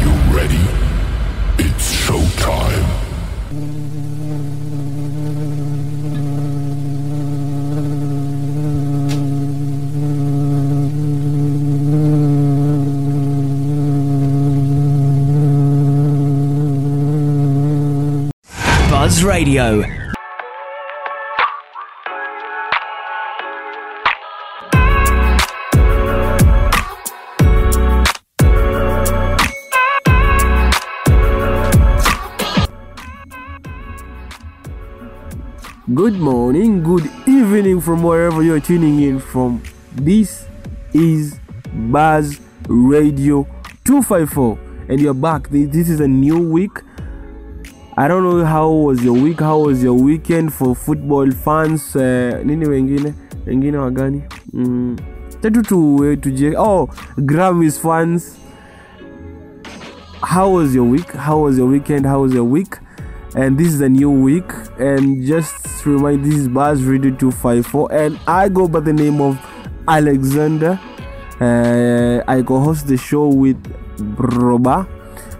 you ready? It's showtime. Buzz Radio. Good morning, good evening from wherever you're tuning in from. This is Buzz Radio 254, and you're back. This is a new week. I don't know how was your week, how was your weekend for football fans. Uh, nini wengine wengine wagani? Mm. Tatu tu tuje. Oh, Grammys fans. How was your week? How was your weekend? How was your week? And this is a new week. And just remind this is Buzz Radio 254 and I go by the name of Alexander. Uh, I co-host the show with Roba.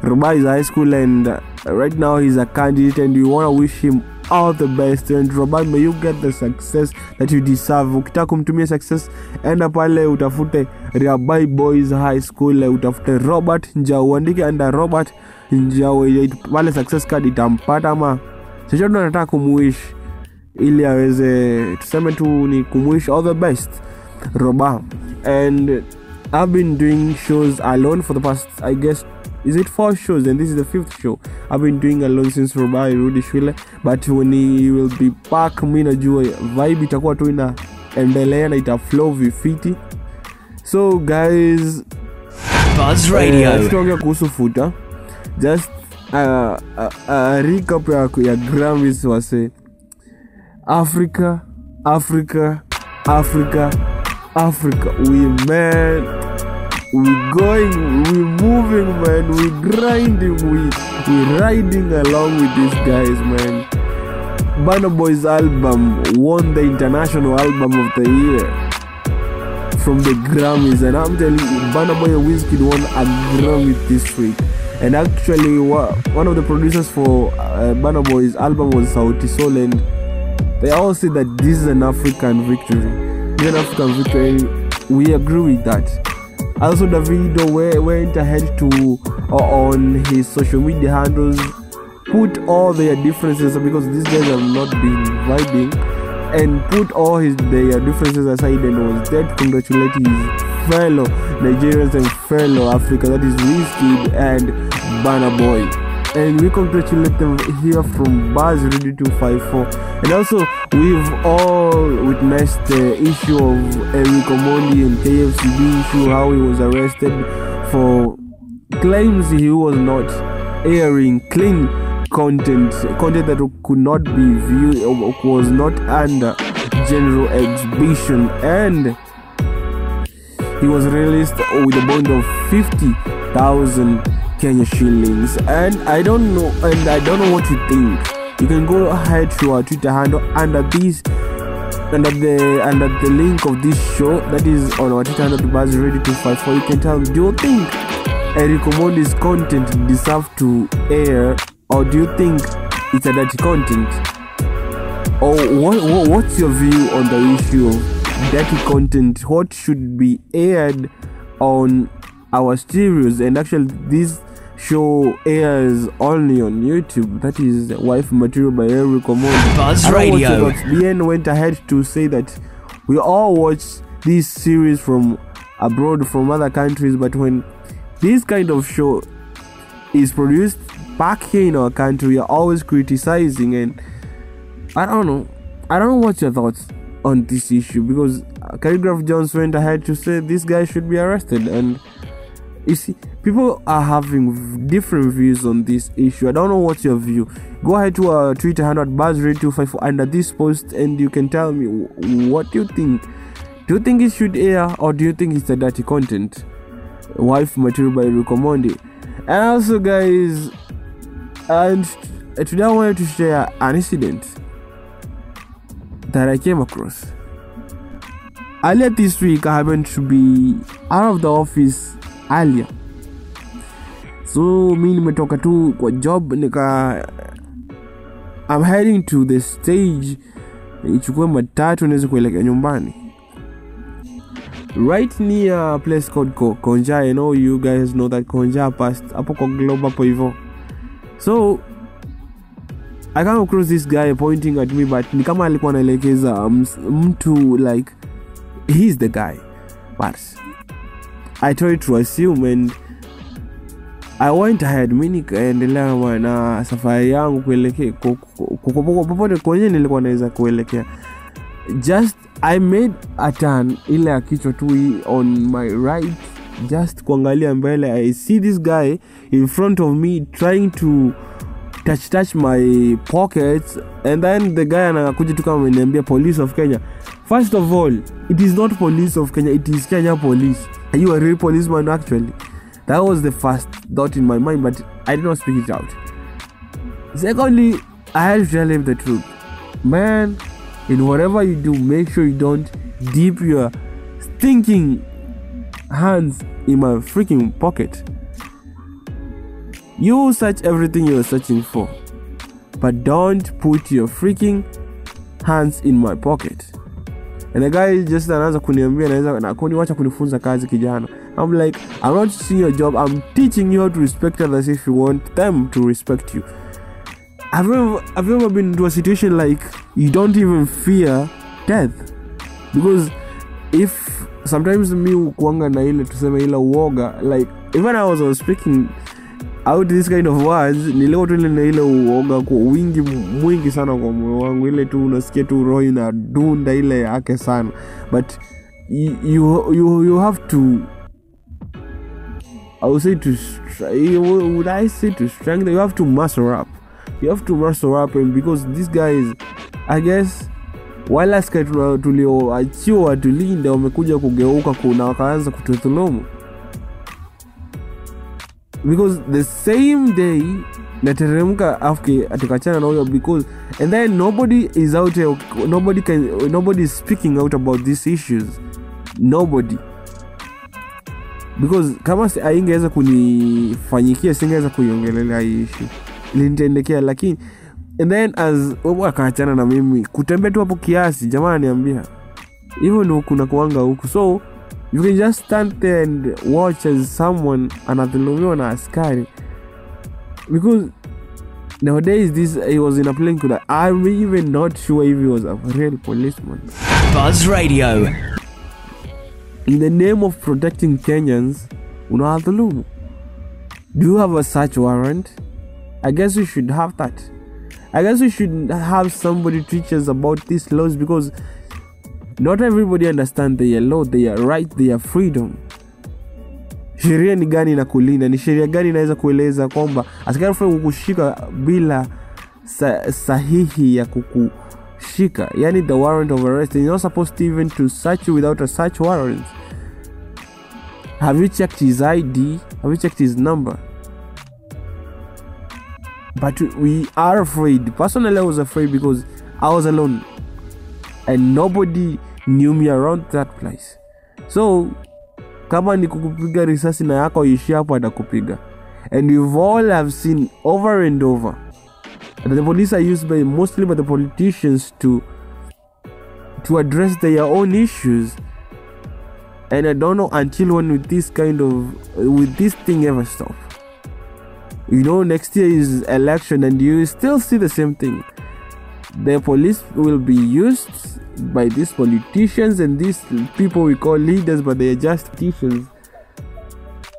Roba is high school and right now he's a candidate and we want to wish him all the best. And Roba may you get the success that you deserve. Ukitaka kumtumia success enda pale utafute Rabai Boys High School utafute Robert Njau. Uandike under Robert Eh, pale success card itampata ama chochote nataka kumwish ili aweze tuseme tu ni kumwish all the best. Roba. And I've been doing shows alone for the past I guess is it four shows? And this is the fifth show. I've been doing alone since Roba irudi shule. But when he will be back mi najua vibe itakuwa tu inaendelea na ita flow vifiti. So guys Buzz Eh, kuhusu futa just uh, uh, uh, recap ya, ya grammys wase. Africa africa africa africa. We man we going we moving man. We grinding we we riding along with these guys man. Burna Boy's album won the international album of the year from the Grammys, and I'm telling you, Burna Boy and won a Grammy this week. And actually, one of the producers for uh, Burna Boy's album was Sauti Sol, and they all say that this is an African victory. It's an African victory. We agree with that. Also, Davido we- went ahead to uh, on his social media handles put all their differences because these guys have not been vibing and put all his their differences aside and was there to congratulate his fellow Nigerians and fellow Africa that is Wizkid and Burna Boy. And we congratulate them here from Buzz Radio 254. And also, we've all witnessed the issue of Eric Omondi and KFCB issue, how he was arrested for claims he was not airing clean content, content that could not be viewed was not under general exhibition, and he was released with a bond of 50,000 Kenya shillings. And I don't know, and I don't know what you think. You can go ahead to our Twitter handle under this under the under the link of this show that is on our Twitter handle the Buzz Radio 254. You can tell me, do you think Eric Omondi's content deserve to air, or do you think it's a dirty content? Or what, what what's your view on the issue dirty content? What should be aired on our stereos? And actually, this show airs only on YouTube. That is Wife Material by Eric Omondi. Buzz I don't know what your Radio. thoughts. BN went ahead to say that we all watch this series from abroad, from other countries, but when this kind of show is produced back here in our country, we are always criticizing, and I don't know. I don't know what's your thoughts on this issue because uh, Calligraph Jones went ahead to say this guy should be arrested, and you see, people are having different views on this issue. I don't know what's your view. Go ahead to our Twitter handle at BuzzRadio254 under this post, and you can tell me what you think. Do you think it should air, or do you think it's a dirty content? Wife material by Recommended. And also, guys, and uh, today I wanted to share an incident that I came across. Earlier this week, I happened to be out of the office earlier. so mi nimetoka tu kwa job nika I'm heading to the stage ichukue matatu niweze kuelekea nyumbani right near place called Ko- konja i know you guys know that konja past hapo kwa globe hapo hivyo so i come across this guy pointing at me but ni kama alikuwa anaelekeza mtu like he's the guy. But i tried to assume and i went ahead. Mi nikaendelea na- safari yangu kuelekea ku- ku- ku- ku- popote kwenye nilikuwa naweza kuelekea. Just i made a turn ile ya kichwa tu on my right just kuangalia mbele. I see this guy in front of me trying to touch touch my pockets and then the guy anakuja tu kama ameniambia police of kenya. First of all it is not police of kenya it is kenya police. Are you a real policeman actually? That was the first thought in my mind but i did not speak it out. Secondly i had to tell him the truth. Man in whatever you do make sure you don't dip your stinking hands in my freaking pocket you search everything you're searching for but don't put your freaking hands in my pocket. And the guy just anaanza kuniambia naweza na kuniwacha kunifunza kazi kijana. I'm like i'm not teaching your job. I'm teaching you how to respect others if you want them to respect you. Have you ever, have you ever been into a situation like you don't even fear death? Because if sometimes me kuanga na ile tuseme ile uoga like even i was, I was speaking out this kind of words nileo tu ile ile uoga kwa wingi mwingi sana kwa moyo wangu. Ile tu unasikia tu roho inadunda ile yake sana. But you, you, you, have to I would say to would I say to strengthen? You have to muscle up. You have to muscle up and because these guys I guess wale askari tulioachiwa tulinda wamekuja kugeuka kuna wakaanza kutudhulumu because the same day nateremka afke atukachana na huyo because and then nobody is out nobody can nobody is speaking out about these issues. Nobody. Because kama aingeweza kunifanyikia singeweza kuiongelelea issue. Ilinitendekea lakini and then as akaachana na mimi kutembea tu hapo kiasi jamaa aniambia hivyo ni kuna kuanga huku. So you can just stand there and watch as someone anadhulumiwa na askari. Because nowadays this he was in a plane could i'm even not sure if he was a real policeman. Buzz Radio. in the name of protecting kenyans unawadhulumu do you have a search warrant? I guess we should have that. I guess we should have somebody teach us about these laws because not everybody understand their law their right their freedom. Sheria ni gani na kulinda? Ni sheria gani inaweza kueleza kwamba askari kukushika bila sa, sahihi ya kukushika? Yani the warrant of arrest. You're not supposed even to search you without a search warrant. Have you checked his id have you checked his number? But we are afraid. Personally i was afraid because i was alone and nobody me around that place. So kama ni kukupiga risasi na yako ishi hapo atakupiga. And we've all have seen over and over that the police are used by mostly by the politicians to to address their own issues. And i don't know until when with this kind of with this thing ever stop. You know next year is election and you still see the same thing the police will be used by these politicians and these people we call leaders but they are just politicians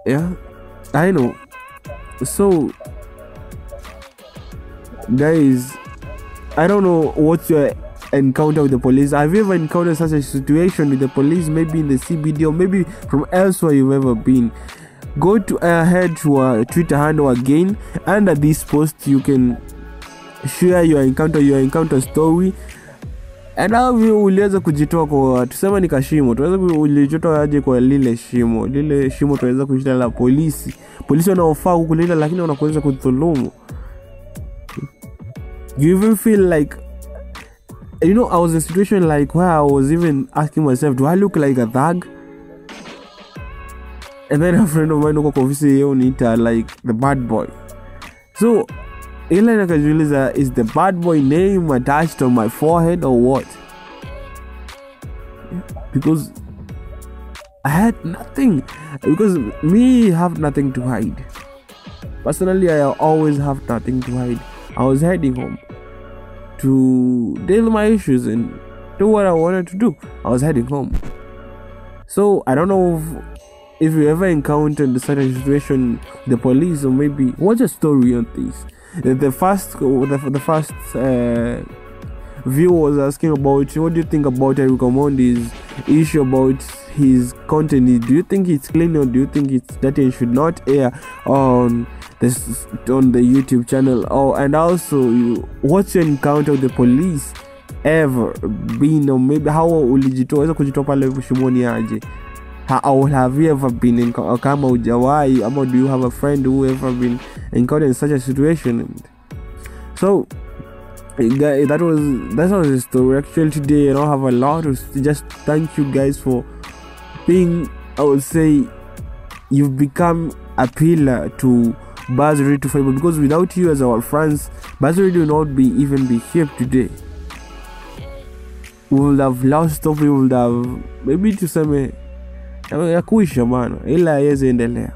yeah i know. So guys i don't know what's your encounter with the police. Have you ever encountered such a situation with the police? Maybe in the cbd or maybe from elsewhere you've ever been. Go to ahead to our twitter handle again. Under this post you can share your encounter your encounter story. And uliweza kujitoa kwa tuseme ni kashimo aje kwa lile shimo? Lile shimo tunaweza kushita la polisi. Polisi wanaofaa kukulinda lakini wanakuweza kudhulumu. Even feel like you know i was a situation like where i was even asking myself do i look like a thug? And then a friend of mine uko kwa ofisi yeo niita like the bad boy. So ile nikajiuliza is the bad boy name attached on my forehead or what? Because i had nothing. Because me have nothing to hide. Personally i always have nothing to hide. I was heading home to deal with my issues and do what i wanted to do. I was heading home. So i don't know if, if you ever encountered such a situation the police or maybe what's your story on this the, first the, the first uh, view was asking about what do you think about Eric Omondi's issue about his content? Do you think it's clean or do you think it's dirty and should not air on this on the youtube channel? Oh and also you what's your encounter with the police ever been or maybe how ulijitoa weza kujitoa pale shimoni Or have you ever been in kama ujawai ama do you have a friend who ever been encountered in such a situation so that was that was the story actually today i don't have a lot to just thank you guys for being i would say you've become a pillar to Buzz to Fiber because without you as our friends, Buzz Radio would not be even be here today. We would have lost hope, we would have maybe to tuseme ya kuisha bana, ila haiwezi endelea.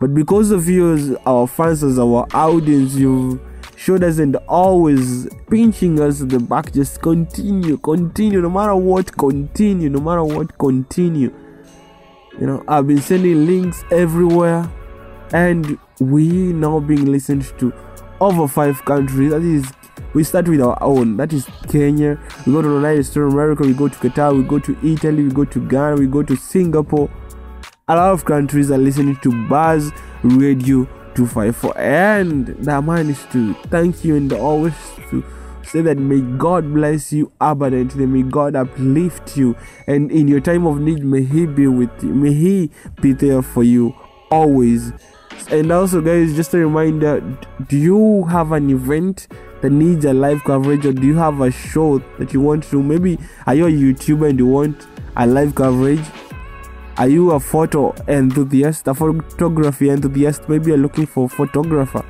But because of you our fans, as our audience, you've showed us and always pinching us the back. Just continue, continue, no matter what, continue, no matter what, continue. You know, I've been sending links everywhere, and we now being listened to over five countries. That is, we start with our own. That is Kenya. We go to the United States of America. We go to Qatar. We go to Italy. We go to Ghana. We go to Singapore. A lot of countries are listening to Buzz Radio 254, and the man is to thank you and always to say that may God bless you abundantly, may God uplift you, and in your time of need, may He be with you, may He be there for you always. And also, guys, just a reminder do you have an event that needs a live coverage, or do you have a show that you want to? Maybe are you a YouTuber and you want a live coverage? Are you a photo enthusiast, a photography enthusiast? Maybe you're looking for a photographer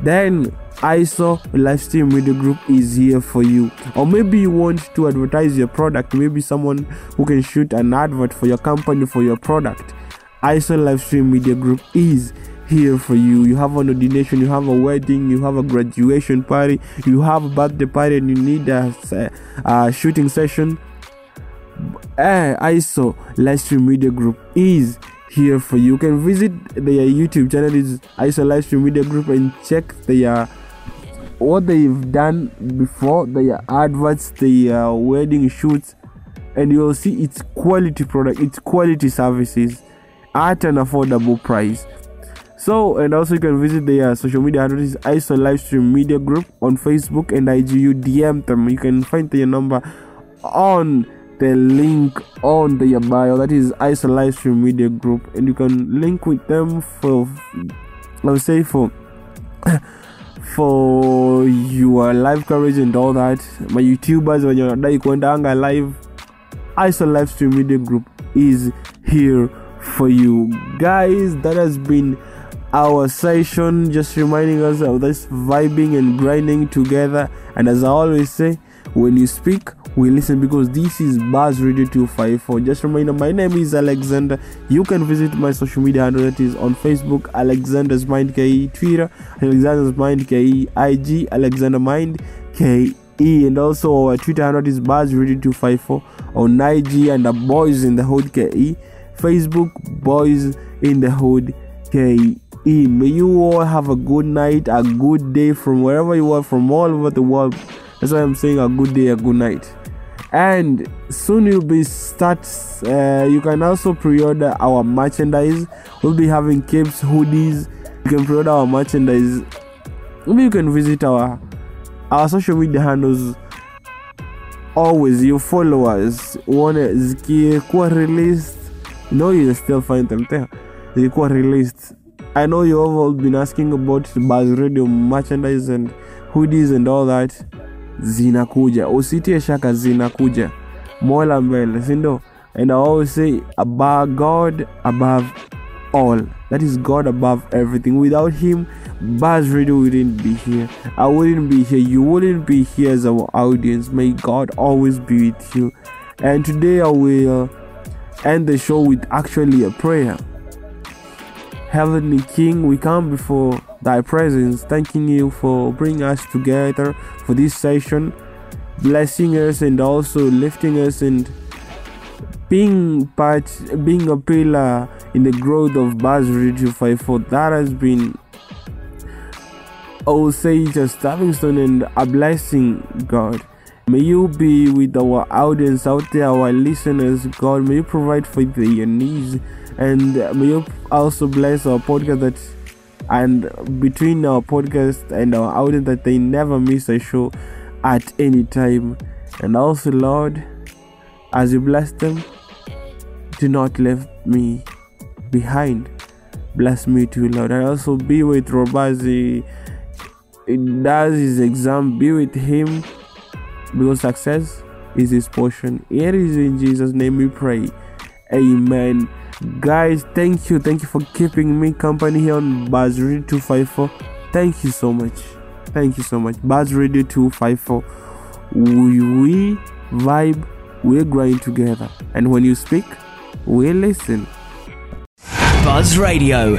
then ISO Livestream Media Group is here for you. Or maybe you want to advertise your product, maybe someone who can shoot an advert for your company for your product. ISO Livestream Media Group is here for you. You have an ordination, you have a wedding, you have a graduation party, you have a birthday party, and you need a, a shooting session. Eh, ISO Livestream Media Group is here for you. You can visit their YouTube channel is ISO Livestream Media Group and check their what they've done before their adverts, their wedding shoots, and you'll see it's quality product, it's quality services at an affordable price. So, and also you can visit their social media handles ISO Livestream Media Group on Facebook and IG. You DM them. You can find their number on the link on their bio. That is ISO Livestream Media Group, and you can link with them for, I would say for. for your live coverage and all that my youtubers when you're wanadai kuendanga live iso livestream media group is here for you guys that has been our session just reminding us of this vibing and grinding together and as i always say when you speak we listen because this is Buzz Radio 254. Just reminder, my name is Alexander. You can visit my social media handle that is on Facebook, Alexander's Mind KE, Twitter, Alexander's Mind KE, IG, Alexander Mind KE, and also our Twitter handle is Buzz Radio 254 on IG and the Boys in the Hood KE, Facebook, Boys in the Hood KE. May you all have a good night, a good day from wherever you are, from all over the world. That's why I'm saying a good day, a good night. And soon you'll be start uh, you can also pre-order our merchandise. We'll be having capes hoodies. You can pre-order our merchandise. Maybe you can visit our our social media handles. Always your followers. Us uone zikikuwa released. Know you still find them there. Zikikuwa released i know you have all been asking about buzz radio merchandise and hoodies and all that zinakuja usitie shaka zinakuja mola mbele sindo and i always say above god above all. That is God above everything. Without Him, Buzz Radio wouldn't be here. I wouldn't be here. You wouldn't be here as our audience. May God always be with you. And today I will end the show with actually a prayer. Heavenly King, we come before thy presence, thanking you for bringing us together for this session, blessing us and also lifting us and being part, being a pillar in the growth of Buzz Radio 54. That has been, I will say, a stepping stone and a blessing, God. May you be with our audience out there, our listeners, God. May you provide for their needs and you also bless our podcast that and between our podcast and our audience that they never miss a show at any time. And also, Lord, as you bless them, do not leave me behind. Bless me too, Lord. And also be with Robazi. Does his exam, be with him because success is his portion. It is in Jesus' name we pray. Amen. Guys, thank you. Thank you for keeping me company here on Buzz Radio 254. Thank you so much. Thank you so much. Buzz Radio 254. We, we vibe, we're growing together. And when you speak, we listen. Buzz Radio